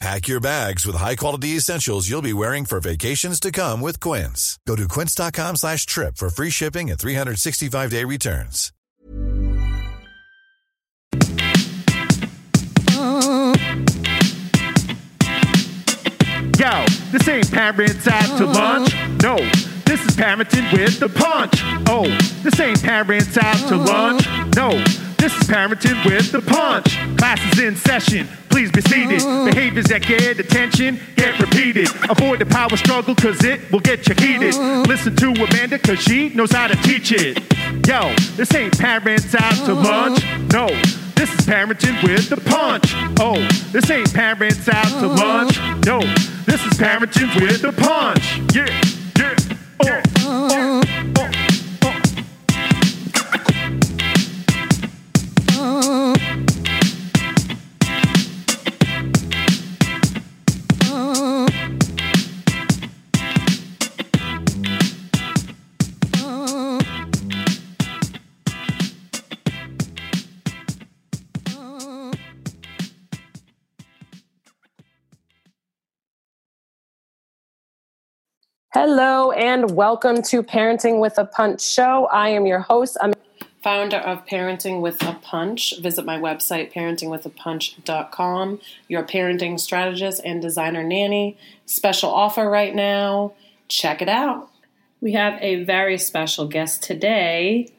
Pack your bags with high-quality essentials you'll be wearing for vacations to come with Quince. Go to quince.com slash trip for free shipping and 365-day returns. Yo, this ain't parents out to lunch. No, this is parenting with the punch. Oh, this ain't parents out to lunch. No, this is parenting with the punch. Class is in session. Please be seated. Behaviors that get attention get repeated. Avoid the power struggle cause it will get you heated. Listen to Amanda cause she knows how to teach it. Yo, this ain't parents out to lunch. No, this is parenting with the punch. Oh, this ain't parents out to lunch. No, this is parenting with the punch. Yeah, yeah, yeah. uh, uh, Hello and welcome to Parenting with a Punch show. I am your host. Founder of Parenting with a Punch. Visit my website, parentingwithapunch.com. Your parenting strategist and designer nanny. Special offer right now. Check it out. We have a very special guest today.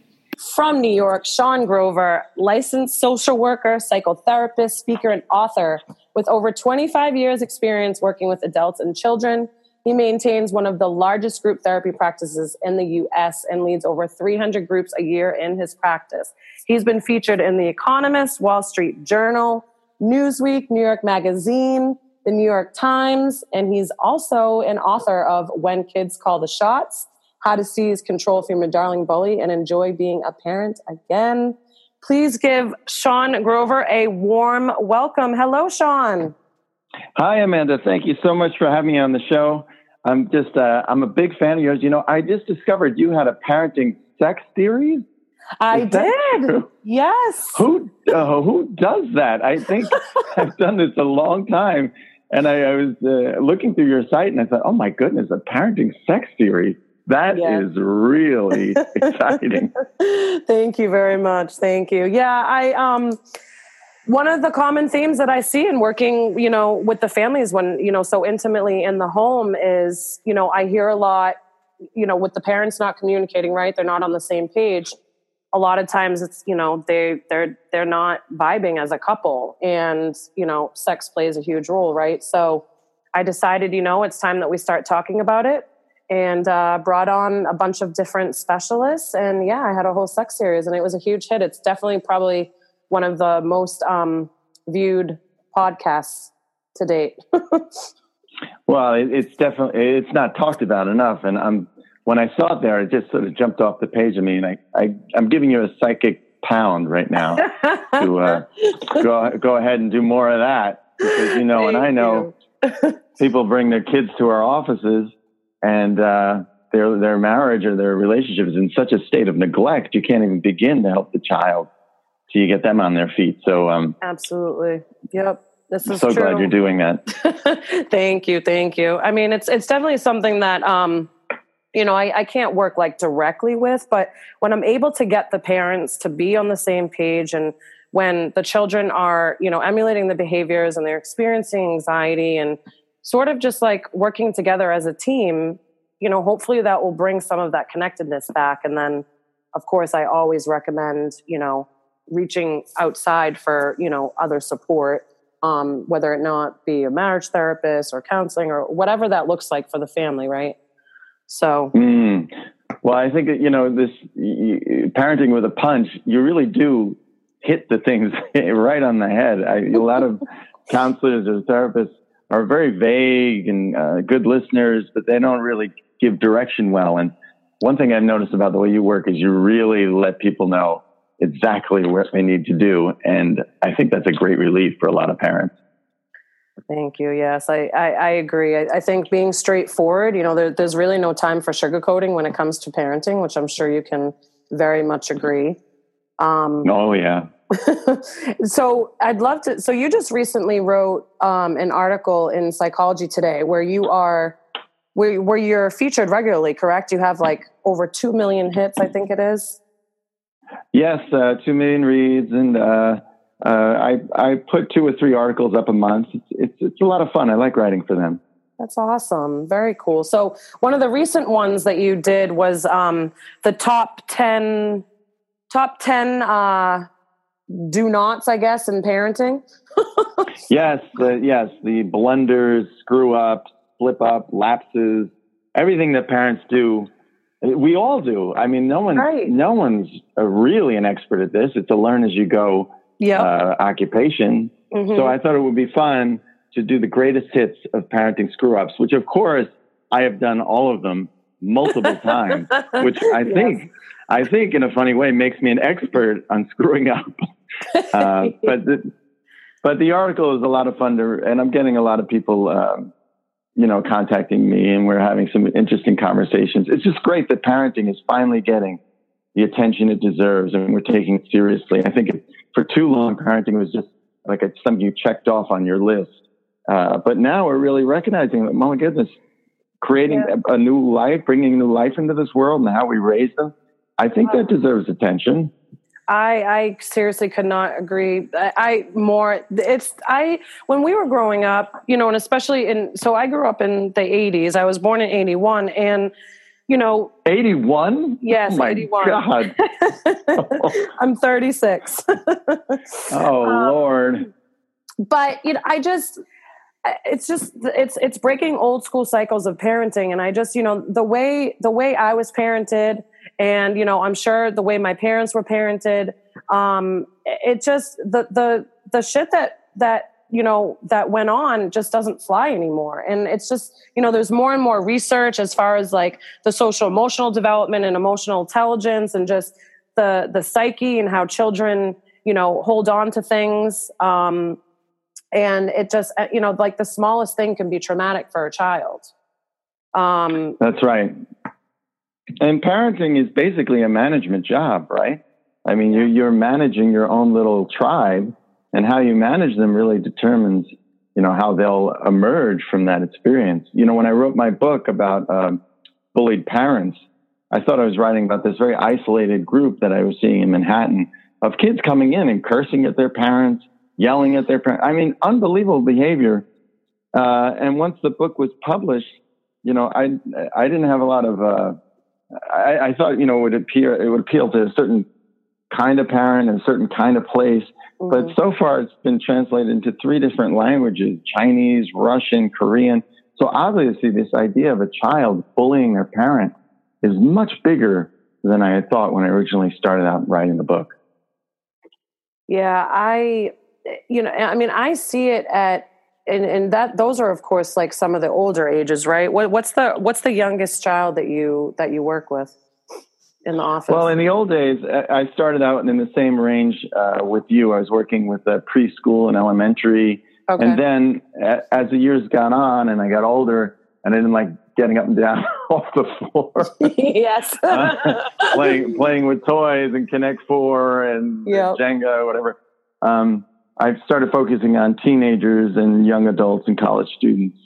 from New York, Sean Grover, licensed social worker, psychotherapist, speaker, and author with over 25 years experience working with adults and children. He maintains one of the largest group therapy practices in the US and leads over 300 groups a year in his practice. He's been featured in The Economist, Wall Street Journal, Newsweek, New York Magazine, the New York Times, and he's also an author of When Kids Call the Shots, How to Seize Control from Your Darling Bully and Enjoy Being a Parent Again. Please give Sean Grover a warm welcome. Hello, Sean. Hi, Amanda. Thank you so much for having me on the show. I'm just, uh, I'm a big fan of yours. You know, I just discovered you had a parenting sex series. I did. true? Yes. Who, uh, who does that? I think I've done this a long time. And I, I was uh, looking through your site and I thought, oh my goodness, a parenting sex series. That is Yeah. really exciting. Thank you very much. Thank you. Yeah, I um one of the common themes that I see in working, you know, with the families when, you know, so intimately in the home is, you know, I hear a lot, you know, with the parents not communicating, right? They're not on the same page. A lot of times it's, you know, they they're they're not vibing as a couple and, you know, sex plays a huge role, right? So I decided, you know, it's time that we start talking about it and uh, brought on a bunch of different specialists. And yeah, I had a whole sex series, and it was a huge hit. It's definitely probably one of the most um, viewed podcasts to date. Well, it, it's definitely it's not talked about enough, and I'm when I saw it there, it just sort of jumped off the page. I mean, I, I I'm giving you a psychic pound right now to uh, go go ahead and do more of that because you know, and I know people bring their kids to our offices, and uh, their their marriage or their relationship is in such a state of neglect, you can't even begin to help the child. Till you get them on their feet. So, um, absolutely. Yep. This I'm is so true. glad you're doing that. thank you. Thank you. I mean, it's, it's definitely something that, um, you know, I, I can't work like directly with, but when I'm able to get the parents to be on the same page and when the children are, you know, emulating the behaviors and they're experiencing anxiety and sort of just like working together as a team, you know, hopefully that will bring some of that connectedness back. And then, of course, I always recommend, you know, reaching outside for, you know, other support, um, whether it not be a marriage therapist or counseling or whatever that looks like for the family, right? So, Mm. Well, I think you know this parenting with a punch. You really do hit the things right on the head. I, a lot of counselors or therapists are very vague and uh, good listeners, but they don't really give direction well. And one thing I've noticed about the way you work is you really let people know exactly what they need to do, and I think that's a great relief for a lot of parents. Thank you. Yes, I, I, I agree. I, I think being straightforward, you know, there, there's really no time for sugarcoating when it comes to parenting, which I'm sure you can very much agree. Um, Oh yeah. so I'd love to. So you just recently wrote um, an article in Psychology Today where you are, where, where you're featured regularly, correct? You have like over 2 million hits, I think it is. Yes, uh, two million reads, and uh, uh, I I put two or three articles up a month. It's, it's it's a lot of fun. I like writing for them. That's awesome. Very cool. So one of the recent ones that you did was um, the top ten, top ten uh, do nots, I guess, in parenting. Yes, the yes the blunders, screw ups, slip up, lapses, everything that parents do. We all do. I mean, no one Right. no one's uh, really an expert at this. It's a learn as you go Yeah. uh, occupation. So I thought it would be fun to do the greatest hits of parenting screw ups, which of course I have done all of them multiple times, which I think I think in a funny way makes me an expert on screwing up. Uh, but the, but the article is a lot of fun to, and I'm getting a lot of people, um, you know, contacting me, and we're having some interesting conversations. It's just great that parenting is finally getting the attention it deserves, and we're taking it seriously. I think for too long, parenting was just like something you checked off on your list. Uh, but now we're really recognizing that, my goodness, creating a, a new life, bringing new life into this world, and how we raise them. I think that deserves attention. I, I seriously could not agree. I, I more it's I when we were growing up, you know, and especially in so I grew up in the eighties. I was born in eighty one, and you know, 81? Yes, oh my 81. God. I'm thirty six. Oh, Um, Lord. but you know i just it's just it's it's breaking old school cycles of parenting and i just you know the way the way i was parented and you know i'm sure the way my parents were parented um it just the the the shit that that you know that went on just doesn't fly anymore. And it's just you know there's more and more research as far as like the social emotional development and emotional intelligence and just the the psyche and how children you know hold on to things. Um and it just you know like the smallest thing can be traumatic for a child. Um That's right. And parenting is basically a management job, right? I mean, you're, you're managing your own little tribe, and how you manage them really determines, you know, how they'll emerge from that experience. You know, when I wrote my book about um, bullied parents, I thought I was writing about this very isolated group that I was seeing in Manhattan of kids coming in and cursing at their parents, yelling at their parents. I mean, unbelievable behavior. Uh, and once the book was published, you know, I I didn't have a lot of. Uh, I, I thought you know it would appear it would appeal to a certain kind of parent and a certain kind of place. But mm-hmm. so far, it's been translated into three different languages: Chinese, Russian, Korean. So obviously, this idea of a child bullying their parent is much bigger than I had thought when I originally started out writing the book. yeah i you know i mean i see it at and, and that those are of course like some of the older ages right what, what's the what's the youngest child that you that you work with in the office Well, in the old days, I started out in the same range uh, with you. I was working with uh, preschool and elementary. okay And then a- as the years gone on and I got older and I didn't like getting up and down off the floor. yes. uh, playing playing with toys and Connect Four and Yep. Jenga, whatever. Um, I've started focusing on teenagers and young adults and college students.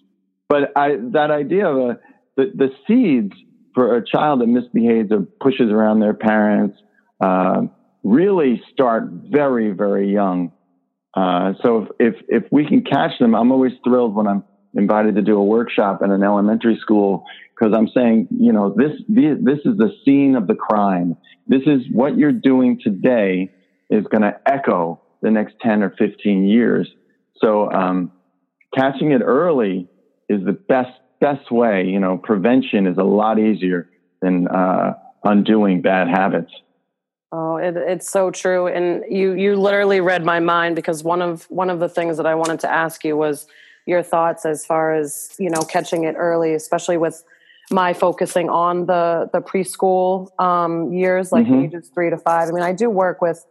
But I, that idea of a, the, the seeds for a child that misbehaves or pushes around their parents uh, really start very, very young. Uh, so if, if if we can catch them, I'm always thrilled when I'm invited to do a workshop at an elementary school because I'm saying, you know, this this is the scene of the crime. This is what you're doing today is going to echo the next 10 or 15 years. So um, catching it early is the best best way. You know, prevention is a lot easier than uh, undoing bad habits. Oh, it, it's so true, and you you literally read my mind because one of one of the things that I wanted to ask you was your thoughts as far as you know catching it early, especially with my focusing on the the preschool um, years, like Mhm. ages three to five. I mean, I do work with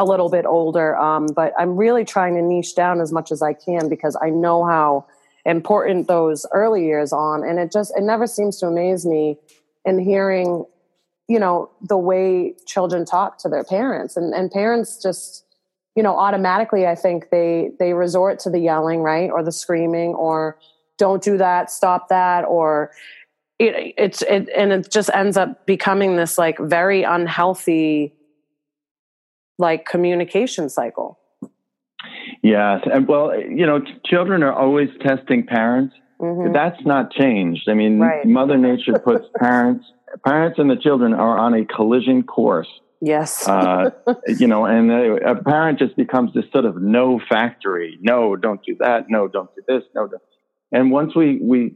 a little bit older, um, but I'm really trying to niche down as much as I can because I know how important those early years on, and it just it never seems to amaze me in hearing you know the way children talk to their parents and and parents just you know automatically i think they they resort to the yelling right or the screaming or don't do that stop that or it, it's it and it just ends up becoming this like very unhealthy like communication cycle Yes, and well, you know, ch- children are always testing parents. Mhm. That's not changed. I mean, Right. Mother Nature puts parents, parents and the children are on a collision course. yes Uh, you know, and a, a parent just becomes this sort of no factory. No, don't do that. No, don't do this. No, don't. and once we we,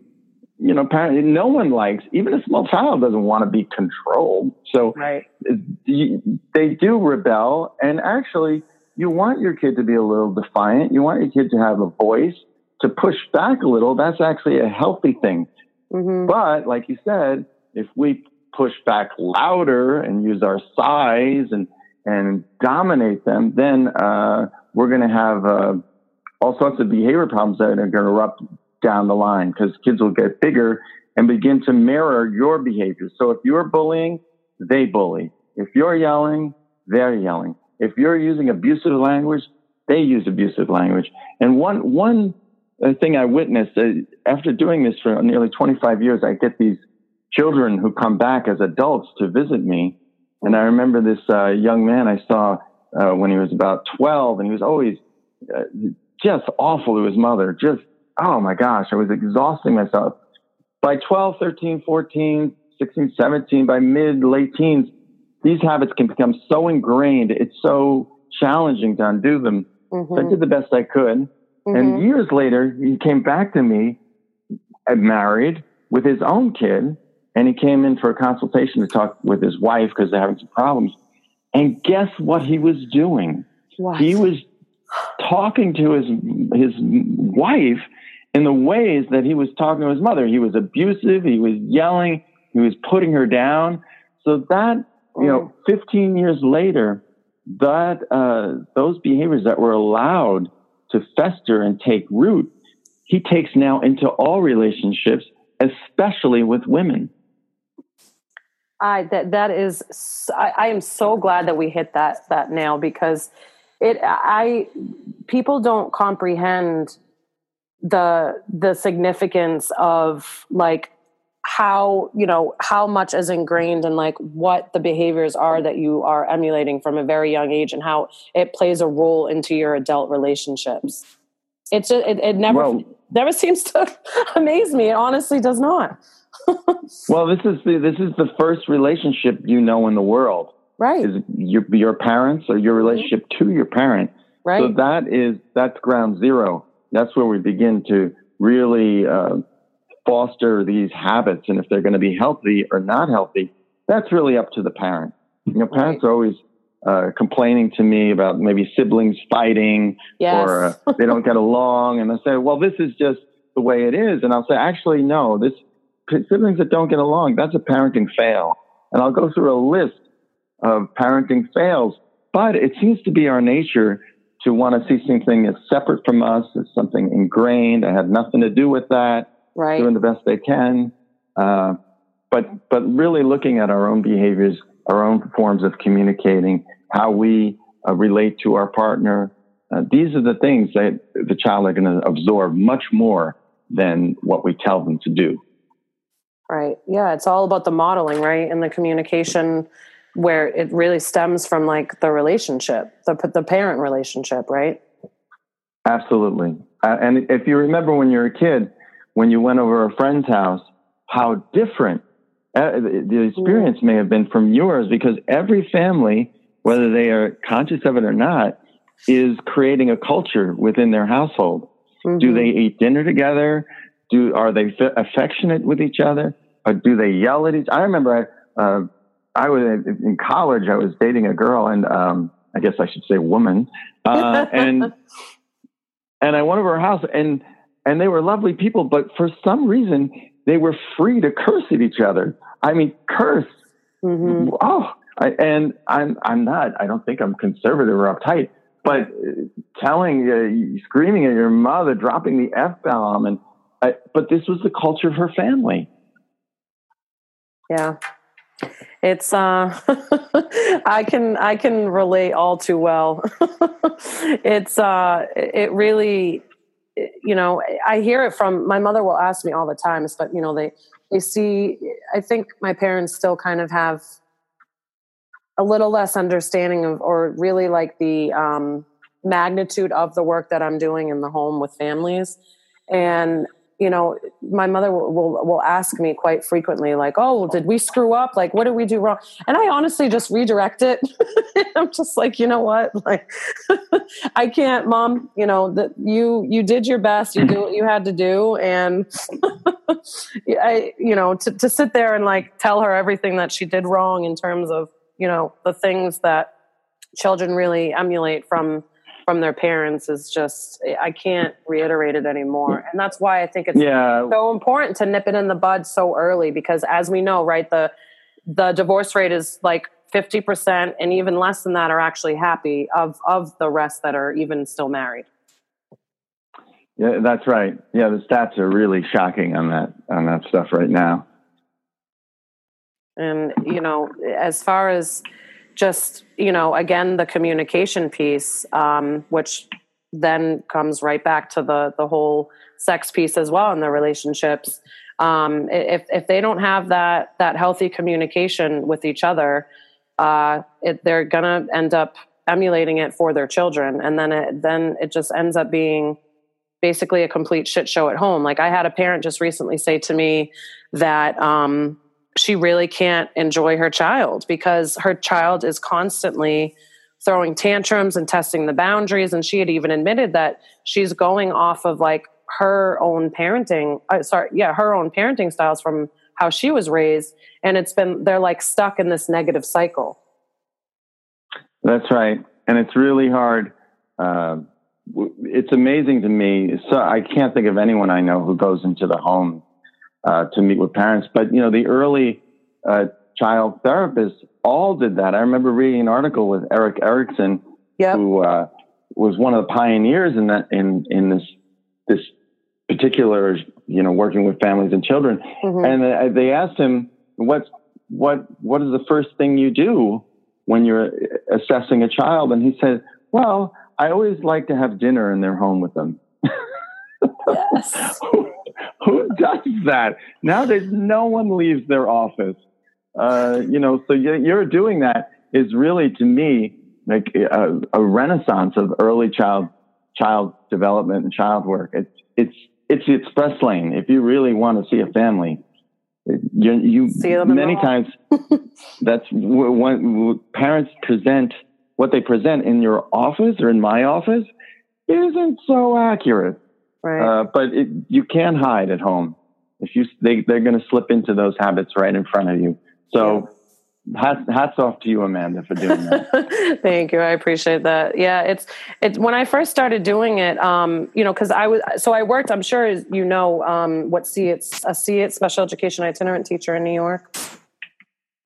you know, parent, no one likes even a small child doesn't want to be controlled. So right. they do rebel and actually you want your kid to be a little defiant. You want your kid to have a voice to push back a little. That's actually a healthy thing. Hmm but like you said if we push back louder and use our size and and dominate them then uh, we're going to have uh, all sorts of behavior problems that are going to erupt down the line because kids will get bigger and begin to mirror your behavior so if you're bullying they bully. If you're yelling, they're yelling. If you're using abusive language, they use abusive language. And one one uh, thing I witnessed uh, after doing this for nearly 25 years, I get these children who come back as adults to visit me. And I remember this uh, young man I saw uh, when he was about 12, and he was always uh, just awful to his mother. Just, oh my gosh, I was exhausting myself. By 12, 13, 14, 16, 17, by mid, late teens, these habits can become so ingrained. It's so challenging to undo them. So I hmm did the best I could. And years later, he came back to me, uh, married with his own kid, and he came in for a consultation to talk with his wife because they're having some problems. And guess what he was doing? What? He was talking to his his wife in the ways that he was talking to his mother. He was abusive. He was yelling. He was putting her down. So that you know, 15 years later, that uh, those behaviors that were allowed to fester and take root, he takes now into all relationships, especially with women. I that that is. I am so glad that we hit that that nail because it I people don't comprehend the the significance of like how you know how much is ingrained in like what the behaviors are that you are emulating from a very young age and how it plays a role into your adult relationships. It's just, it, it never Well- never seems to amaze me. It honestly does not. Well, this is the this is the first relationship you know in the world right is your your parents or your relationship to your parent. right So that is that's ground zero. That's where we begin to really uh, foster these habits, and if they're going to be healthy or not healthy, that's really up to the parent. You know, parents are always uh, complaining to me about maybe siblings fighting yes or uh, they don't get along, and they say, "Well, this is just the way it is," and I'll say, "Actually, no. This siblings that don't get along, that's a parenting fail." And I'll go through a list of parenting fails, but it seems to be our nature to want to see something as separate from us, as something ingrained. I had nothing to do with that. right Doing the best they can. Uh, but but really looking at our own behaviors, our own forms of communicating, how we uh, relate to our partner. Uh, these are the things that the child are going to absorb much more than what we tell them to do. Right. Yeah, it's all about the modeling, right, and the communication where it really stems from like the relationship, the the parent relationship, right? Absolutely. Uh, and if you remember when you were a kid, when you went over a friend's house, how different uh, the experience may have been from yours because every family, whether they are conscious of it or not, is creating a culture within their household. Mm-hmm. Do they eat dinner together? Do are they f- affectionate with each other? Or do they yell at each? I remember I, uh, I was in college. I was dating a girl, and um, I guess I should say woman, uh, and and I went over her house, and and they were lovely people, but for some reason they were free to curse at each other. I mean, curse. Mm-hmm. Oh, I, and I'm I'm not. I don't think I'm conservative or uptight, but telling, uh, screaming at your mother, dropping the f bomb, and I, but this was the culture of her family. Yeah, it's uh, I can I can relate all too well. it's uh, it really you know, I hear it from my mother will ask me all the time, but you know, they they see I think my parents still kind of have a little less understanding of or really like the um, magnitude of the work that I'm doing in the home with families. And you know, my mother will, will, will ask me quite frequently, like, "Oh, did we screw up? Like, what did we do wrong?" And I honestly just redirect it. I'm just like, you know what? Like, I can't, mom. You know that you you did your best. You do what you had to do, and I, you know, to to sit there and like tell her everything that she did wrong in terms of you know the things that children really emulate from from their parents is just I can't reiterate it anymore. And that's why I think it's yeah. so important to nip it in the bud so early because as we know, right, the the divorce rate is like 50% and even less than that are actually happy of of the rest that are even still married. Yeah, that's right. Yeah, the stats are really shocking on that on that stuff right now. And you know, as far as just you know again the communication piece um, which then comes right back to the the whole sex piece as well in the relationships. Um, if if they don't have that that healthy communication with each other uh, it, they're gonna end up emulating it for their children. And then it then it just ends up being basically a complete shit show at home. Like i had a parent just recently say to me that um, she really can't enjoy her child because her child is constantly throwing tantrums and testing the boundaries. And she had even admitted that she's going off of like her own parenting uh, sorry yeah her own parenting styles from how she was raised. And it's been they're like stuck in this negative cycle. That's right. And it's really hard uh, it's amazing to me. So i can't think of anyone i know who goes into the home uh, to meet with parents. But you know, the early uh, child therapists all did that. I remember reading an article with Erik Erikson, yep. who uh, was one of the pioneers in that in in this this particular you know working with families and children. Mm-hmm. And they asked him, "What's what what is the first thing you do when you're assessing a child?" And he said, "Well." I always like to have dinner in their home with them. Yes. who does that? Nowadays, no one leaves their office. Uh, you know, so you're doing that is really, to me, like a, a, renaissance of early child child development and child work. It's it's it's the express lane. If you really want to see a family, you, you many times that's when parents present what they present in your office or in my office isn't so accurate. Right. Uh, but it, you can hide at home. If you, they, they're going to slip into those habits right in front of you. So yeah. hats, hats off to you, Amanda, for doing that. Thank you. I appreciate that. Yeah. It's, it's when I first started doing it, um, you know, cause I was, so I worked, I'm sure you know, um, what SEIT's a SEIT special education itinerant teacher in New York.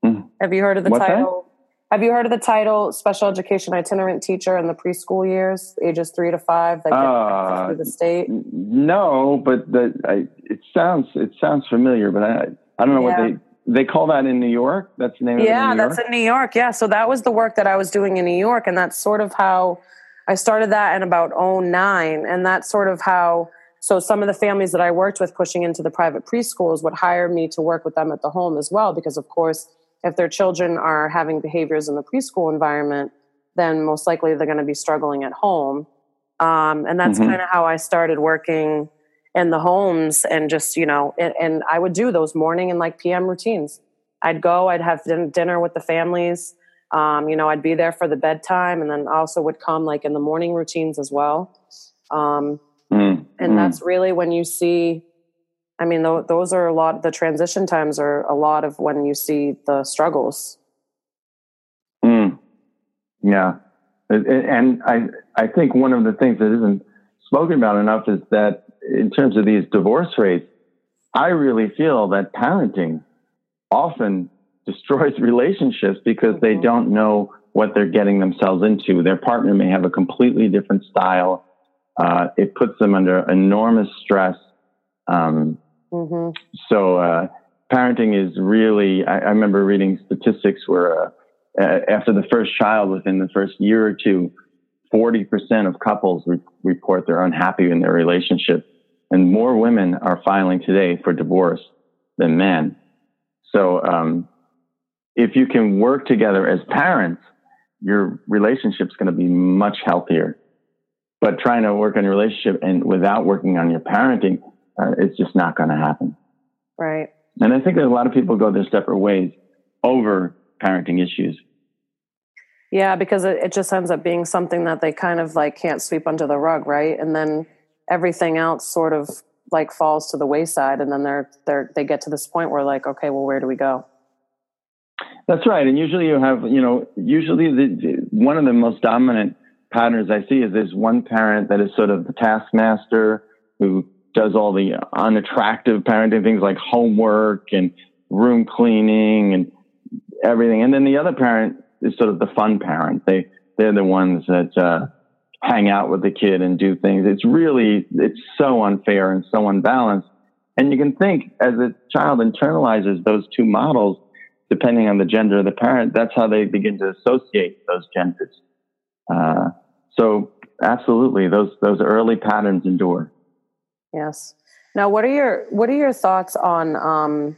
Mm. Have you heard of the What's title? That? Have you heard of the title special education itinerant teacher in the preschool years, ages three to five, that get uh, through the state? No, but the, I, it sounds it sounds familiar. But I, I don't know Yeah. what they they call that in New York. That's the name yeah of it in that's in new york yeah so that was the work that i was doing in new york and that's sort of how i started that in about 09 and that's sort of how so some of the families that i worked with pushing into the private preschools would hire me to work with them at the home as well because of course if their children are having behaviors in the preschool environment then most likely they're going to be struggling at home um, and that's Mhm. kind of how i started working in the homes and just you know and, and i would do those morning and like pm routines i'd go i'd have din- dinner with the families um, you know i'd be there for the bedtime and then also would come like in the morning routines as well um, Mm, and mm. that's really when you see i mean th- those are a lot the transition times are a lot of when you see the struggles Mm. Yeah, and I I think one of the things that isn't spoken about enough is that in terms of these divorce rates, I really feel that parenting often destroys relationships because they Mhm. don't know what they're getting themselves into. Their partner may have a completely different style. Uh, it puts them under enormous stress. Um, hmm so uh, parenting is really. I, I remember reading statistics where uh, after the first child, within the first year or two, forty percent of couples re- report they're unhappy in their relationship, and more women are filing today for divorce than men. So um, if you can work together as parents, your relationship's going to be much healthier. But trying to work on your relationship and without working on your parenting, uh, it's just not going to happen. right And I think that a lot of people go their separate ways over parenting issues. Yeah, because it, it just ends up being something that they kind of like can't sweep under the rug, right? And then everything else sort of like falls to the wayside, and then they're they're they get to this point where like, okay, well, where do we go? That's right. And usually you have, you know, usually the, the, one of the most dominant patterns I see is there's one parent that is sort of the taskmaster who does all the unattractive parenting things like homework and room cleaning and everything. And then the other parent is sort of the fun parent. They, they're the ones that, uh, hang out with the kid and do things. It's really, it's so unfair and so unbalanced. And you can think as a child internalizes those two models, depending on the gender of the parent, that's how they begin to associate those genders. Uh, so absolutely, those those early patterns endure. Yes. Now, what are your what are your thoughts on um,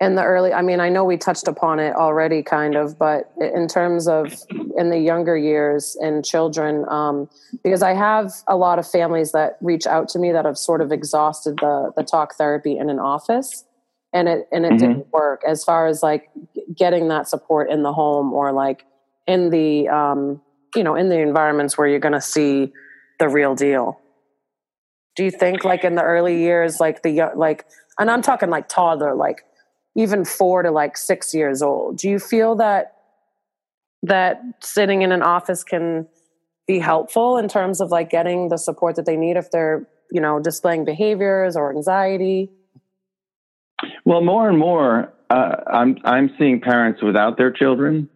in the early? I mean, I know we touched upon it already, kind of, but in terms of in the younger years and children, um, because I have a lot of families that reach out to me that have sort of exhausted the the talk therapy in an office, and it and it Mhm. didn't work as far as like getting that support in the home or like in the um, you know in the environments where you're going to see the real deal do you think like in the early years like the like and i'm talking like toddler like even four to like six years old do you feel that that sitting in an office can be helpful in terms of like getting the support that they need if they're you know displaying behaviors or anxiety? Well, more and more, uh, I'm I'm seeing parents without their children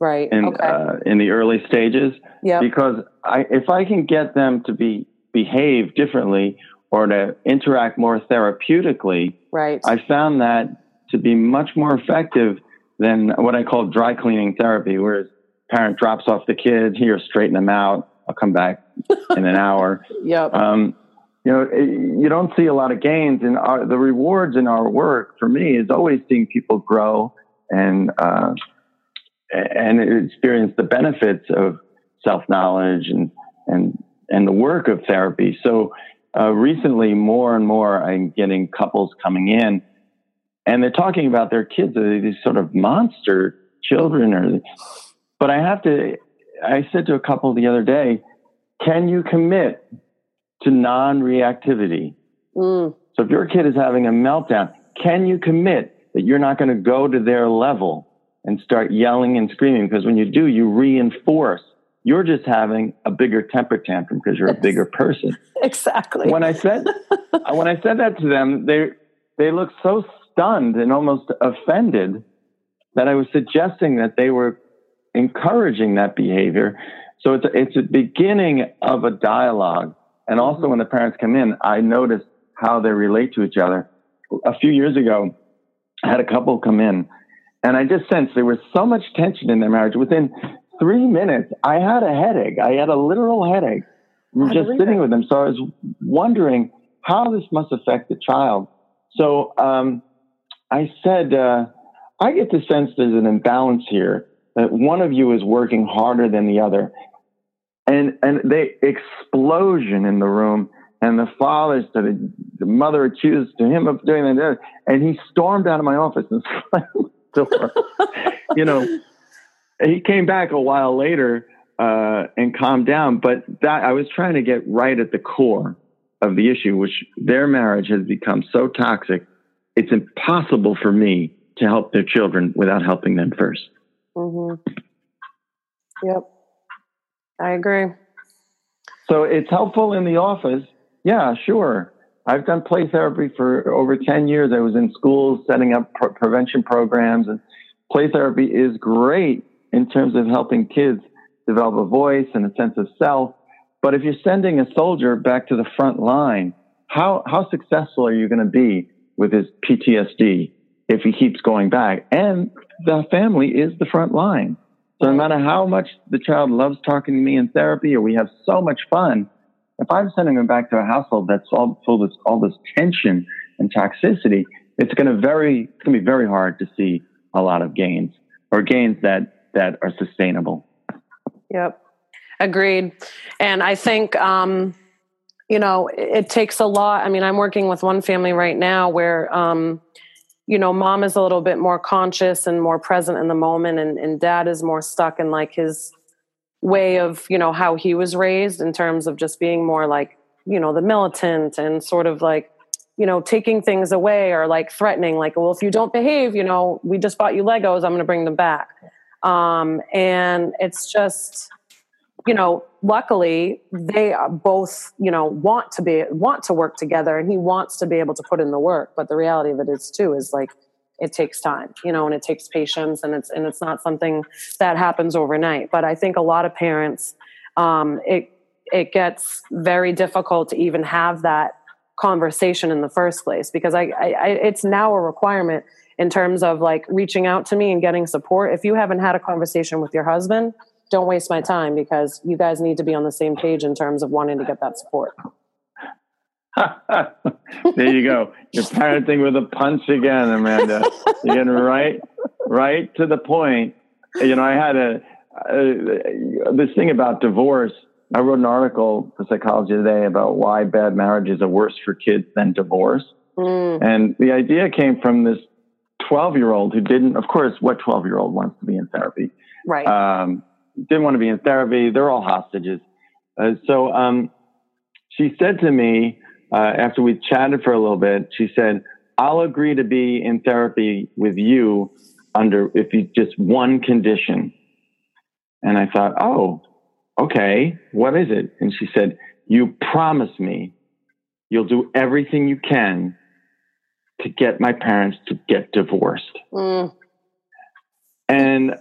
right in okay. uh, in the early stages yeah because I, if I can get them to be behave differently or to interact more therapeutically, right I found that to be much more effective than what I call dry cleaning therapy, where a parent drops off the kid, here, straighten them out. I'll come back in an hour. yep Um, you know, you don't see a lot of gains, and our, the rewards in our work for me is always seeing people grow and uh, and experience the benefits of self knowledge and and and the work of therapy. So uh, recently, more and more, I'm getting couples coming in, and they're talking about their kids, are these sort of monster children, or but I have to. I said to a couple the other day, "Can you commit to non-reactivity?" mm, So if your kid is having a meltdown, can you commit that you're not going to go to their level and start yelling and screaming? Because when you do, you reinforce. You're just having a bigger temper tantrum because you're a bigger person. exactly When I said when I said that to them, they they looked so stunned and almost offended that I was suggesting that they were encouraging that behavior. So it's a, it's a beginning of a dialogue. And also mm-hmm. when the parents come in, I notice how they relate to each other. a few years ago, I had a couple come in, and I just sensed there was so much tension in their marriage. Within three minutes, I had a headache. I had a literal headache from just sitting with them. So I was wondering how this must affect the child. So um, I said, uh, I get the sense there's an imbalance here that one of you is working harder than the other. And, and the explosion in the room and the father started, the mother accused him of doing that. And he stormed out of my office and slammed the door. you know, he came back a while later uh, and calmed down. But that I was trying to get right at the core of the issue, which their marriage has become so toxic, it's impossible for me to help their children without helping them 1st mm-hmm. Yep, I agree. So it's helpful in the office. Yeah, sure. I've done play therapy for over 10 years. I was in schools setting up prevention programs, and play therapy is great in terms of helping kids develop a voice and a sense of self. But if you're sending a soldier back to the front line, how, how successful are you going to be with his PTSD if he keeps going back? And the family is the front line. So no matter how much the child loves talking to me in therapy or we have so much fun, if I'm sending them back to a household that's all full of all this tension and toxicity, it's going to very, it's going to be very hard to see a lot of gains or gains that, that are sustainable. Yep. Agreed. And I think, um, you know, it, takes a lot. I mean, I'm working with one family right now where, um, you know, mom is a little bit more conscious and more present in the moment, and, and dad is more stuck in like his way of, you know, how he was raised in terms of just being more like, you know, the militant and sort of like, you know, taking things away or like threatening, like, well, if you don't behave, you know, we just bought you Legos, I'm going to bring them back. Um, and it's just, you know, luckily they both, you know, want to be, want to work together and he wants to be able to put in the work. But the reality of it is too, is like, it takes time, you know, and it takes patience and it's, and it's not something that happens overnight. But I think a lot of parents, um, it, it gets very difficult to even have that conversation in the first place because I, I, it's now a requirement in terms of like reaching out to me and getting support. If you haven't had a conversation with your husband, don't waste my time because you guys need to be on the same page in terms of wanting to get that support. there you go. You're parenting with a punch again, Amanda. You're getting right, right to the point. You know, I had a, a this thing about divorce. I wrote an article for Psychology Today about why bad marriages are worse for kids than divorce. Mm. And the idea came from this 12 year old who didn't, of course, what 12 year old wants to be in therapy? Right. Um, didn't want to be in therapy. They're all hostages. Uh, so um, she said to me, uh, after we chatted for a little bit, she said, I'll agree to be in therapy with you under if you just one condition. And I thought, oh, okay, what is it? And she said, You promise me you'll do everything you can to get my parents to get divorced. Mm. And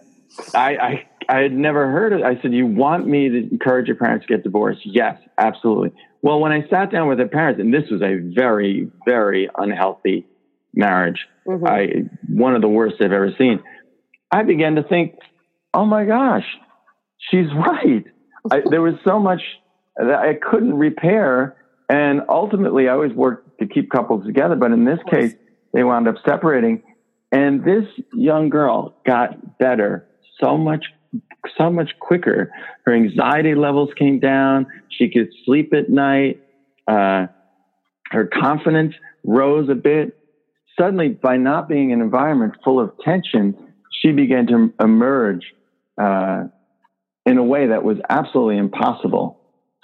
I, I, I had never heard it. I said, "You want me to encourage your parents to get divorced?" Yes, absolutely. Well, when I sat down with their parents, and this was a very, very unhealthy marriage, mm-hmm. I one of the worst I've ever seen. I began to think, "Oh my gosh, she's right." I, there was so much that I couldn't repair, and ultimately, I always work to keep couples together. But in this case, they wound up separating, and this young girl got better so much so much quicker. Her anxiety levels came down. She could sleep at night. Uh, her confidence rose a bit. Suddenly, by not being in an environment full of tension, she began to emerge uh, in a way that was absolutely impossible.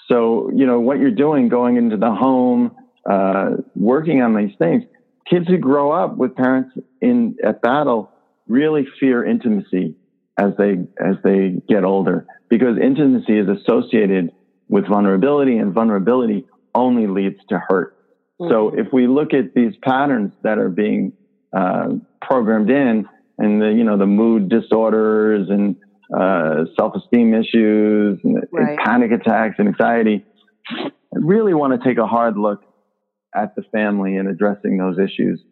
So, you know, what you're doing, going into the home, uh, working on these things, kids who grow up with parents in at battle really fear intimacy as they as they get older because intimacy is associated with vulnerability and vulnerability only leads to hurt. Mm-hmm. So if we look at these patterns that are being uh, programmed in and the you know the mood disorders and uh, self-esteem issues and, right. panic attacks and anxiety, I really want to take a hard look at the family and addressing those issues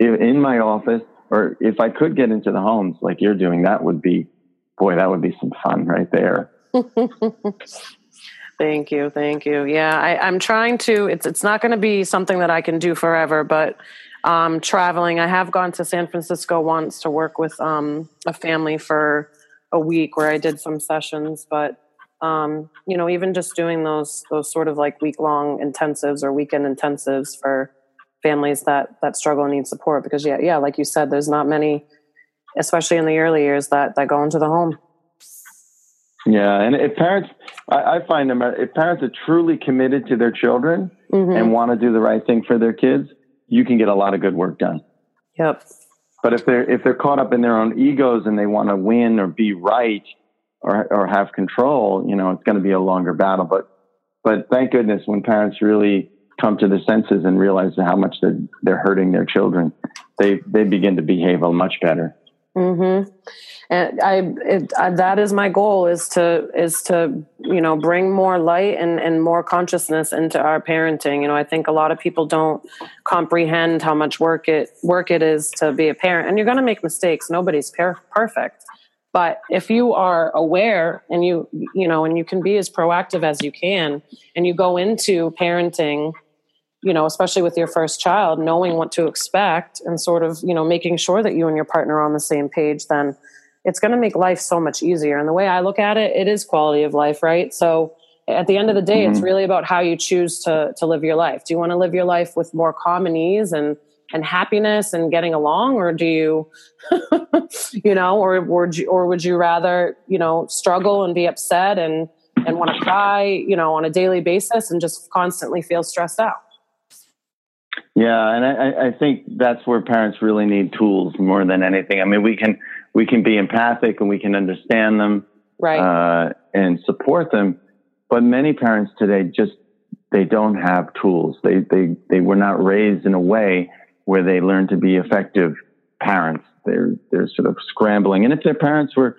in my office, or if I could get into the homes like you're doing, that would be, boy, that would be some fun right there. thank you, thank you. Yeah, I, am trying to. It's it's not going to be something that I can do forever, but um, traveling. I have gone to San Francisco once to work with um, a family for a week where I did some sessions, but um, you know, even just doing those those sort of like week long intensives or weekend intensives for families that that struggle and need support because yeah yeah like you said there's not many especially in the early years that that go into the home. Yeah and if parents i, I find them if parents are truly committed to their children mm-hmm. and want to do the right thing for their kids you can get a lot of good work done. Yep but if they're if they're caught up in their own egos and they want to win or be right or or have control you know it's going to be a longer battle but but thank goodness when parents really come to their senses and realize how much they're, they're hurting their children, they they begin to behave a much better. Mm-hmm. And I, it, I, that is my goal is to is to you know bring more light and and more consciousness into our parenting. You know, I think a lot of people don't comprehend how much work it work it is to be a parent, and you're going to make mistakes. Nobody's per- perfect. But if you are aware and you you know and you can be as proactive as you can and you go into parenting you know, especially with your first child, knowing what to expect and sort of, you know, making sure that you and your partner are on the same page, then it's going to make life so much easier. And the way I look at it, it is quality of life, right? So at the end of the day, mm-hmm. it's really about how you choose to to live your life. Do you want to live your life with more calm and ease and and happiness and getting along, or do you, you know, or or or would you rather, you know, struggle and be upset and and want to cry, you know, on a daily basis and just constantly feel stressed out? Yeah, and I, I think that's where parents really need tools more than anything. I mean, we can we can be empathic and we can understand them, right, uh, and support them. But many parents today just they don't have tools. They they they were not raised in a way where they learn to be effective parents. They're they're sort of scrambling, and if their parents were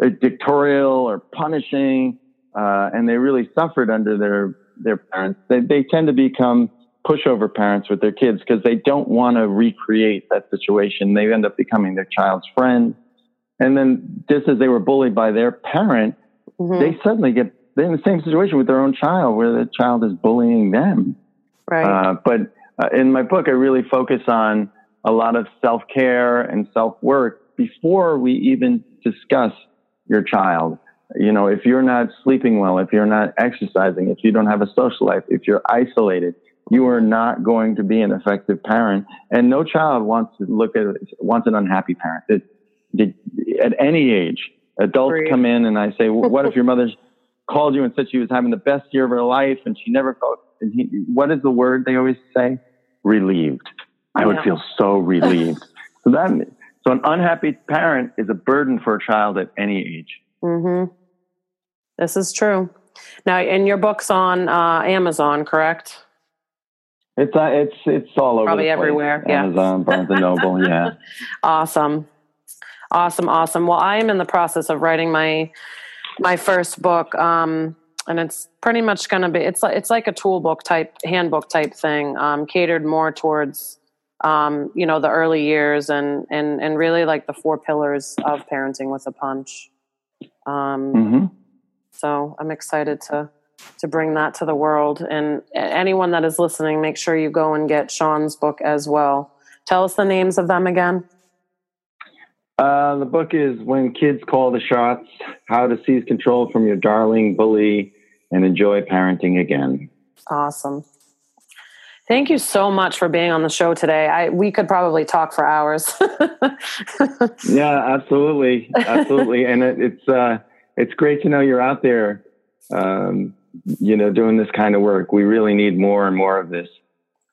dictatorial or punishing, uh, and they really suffered under their their parents, they they tend to become pushover parents with their kids because they don't want to recreate that situation. They end up becoming their child's friend. And then just as they were bullied by their parent, mm-hmm. they suddenly get they're in the same situation with their own child where the child is bullying them. Right. Uh, but uh, in my book, I really focus on a lot of self care and self work before we even discuss your child. You know, if you're not sleeping well, if you're not exercising, if you don't have a social life, if you're isolated, you are not going to be an effective parent. And no child wants to look at wants an unhappy parent. It, it, at any age, adults Great. come in and I say, "What if your mother called you and said she was having the best year of her life and she never felt?" He, what is the word they always say? Relieved. I would feel so relieved. so that so an unhappy parent is a burden for a child at any age. Mm-hmm. This is true. Now, and your book's on uh, Amazon, correct? It's uh, it's it's all over probably everywhere. Yeah. Amazon, Barnes and Noble. Yeah. awesome, awesome, awesome. Well, I am in the process of writing my my first book, um, and it's pretty much going to be it's like it's like a tool book type handbook type thing, um, catered more towards um, you know the early years and and and really like the four pillars of parenting with a punch. Um, mm-hmm. So I'm excited to to bring that to the world. And anyone that is listening, make sure you go and get Sean's book as well. Tell us the names of them again. Uh, the book is When Kids Call the Shots How to Seize Control from Your Darling Bully and Enjoy Parenting Again. Awesome. Thank you so much for being on the show today. I we could probably talk for hours. yeah, absolutely, absolutely, and it, it's uh, it's great to know you're out there um, you know, doing this kind of work. We really need more and more of this.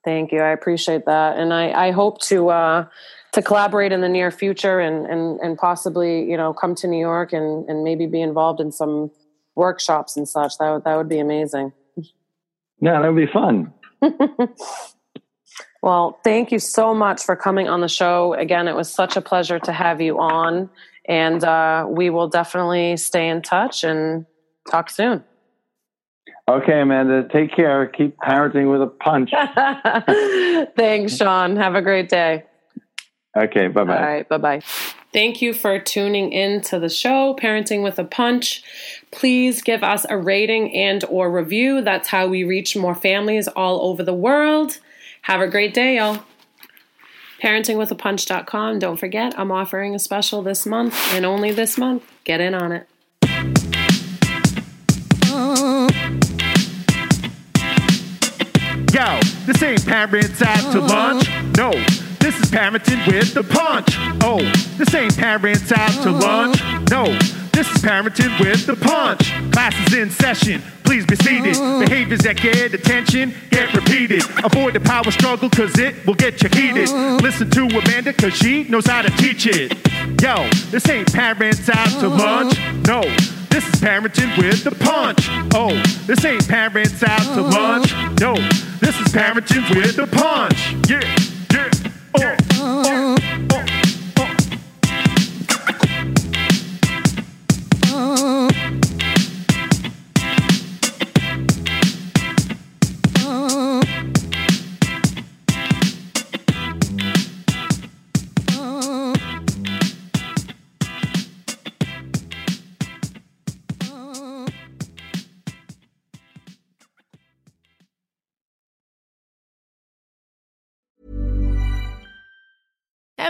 Thank you. I appreciate that. And I, I hope to, uh, to collaborate in the near future and, and, and possibly, you know, come to New York and, and maybe be involved in some workshops and such. That would, that would be amazing. Yeah, that would be fun. well, thank you so much for coming on the show. Again, it was such a pleasure to have you on. And uh, we will definitely stay in touch and talk soon. Okay, Amanda. Take care. Keep parenting with a punch. Thanks, Sean. Have a great day. Okay, bye bye. All right, Bye bye. Thank you for tuning in to the show, Parenting with a Punch. Please give us a rating and or review. That's how we reach more families all over the world. Have a great day, y'all. Parentingwithapunch.com. Don't forget, I'm offering a special this month and only this month. Get in on it. Oh. Yo, this ain't parents out to uh-huh. lunch. No, this is parenting with the punch. Oh, this ain't parents out to uh-huh. lunch. No, this is parenting with the punch. Class is in session. Please be seated. Uh-huh. Behaviors that get attention get repeated. Avoid the power struggle cause it will get you heated. Listen to Amanda cause she knows how to teach it. Yo, this ain't parents out to lunch. No, this is parenting with the punch. Oh, this ain't parents out to lunch. No, this is parenting with the punch. Yeah, yeah, oh,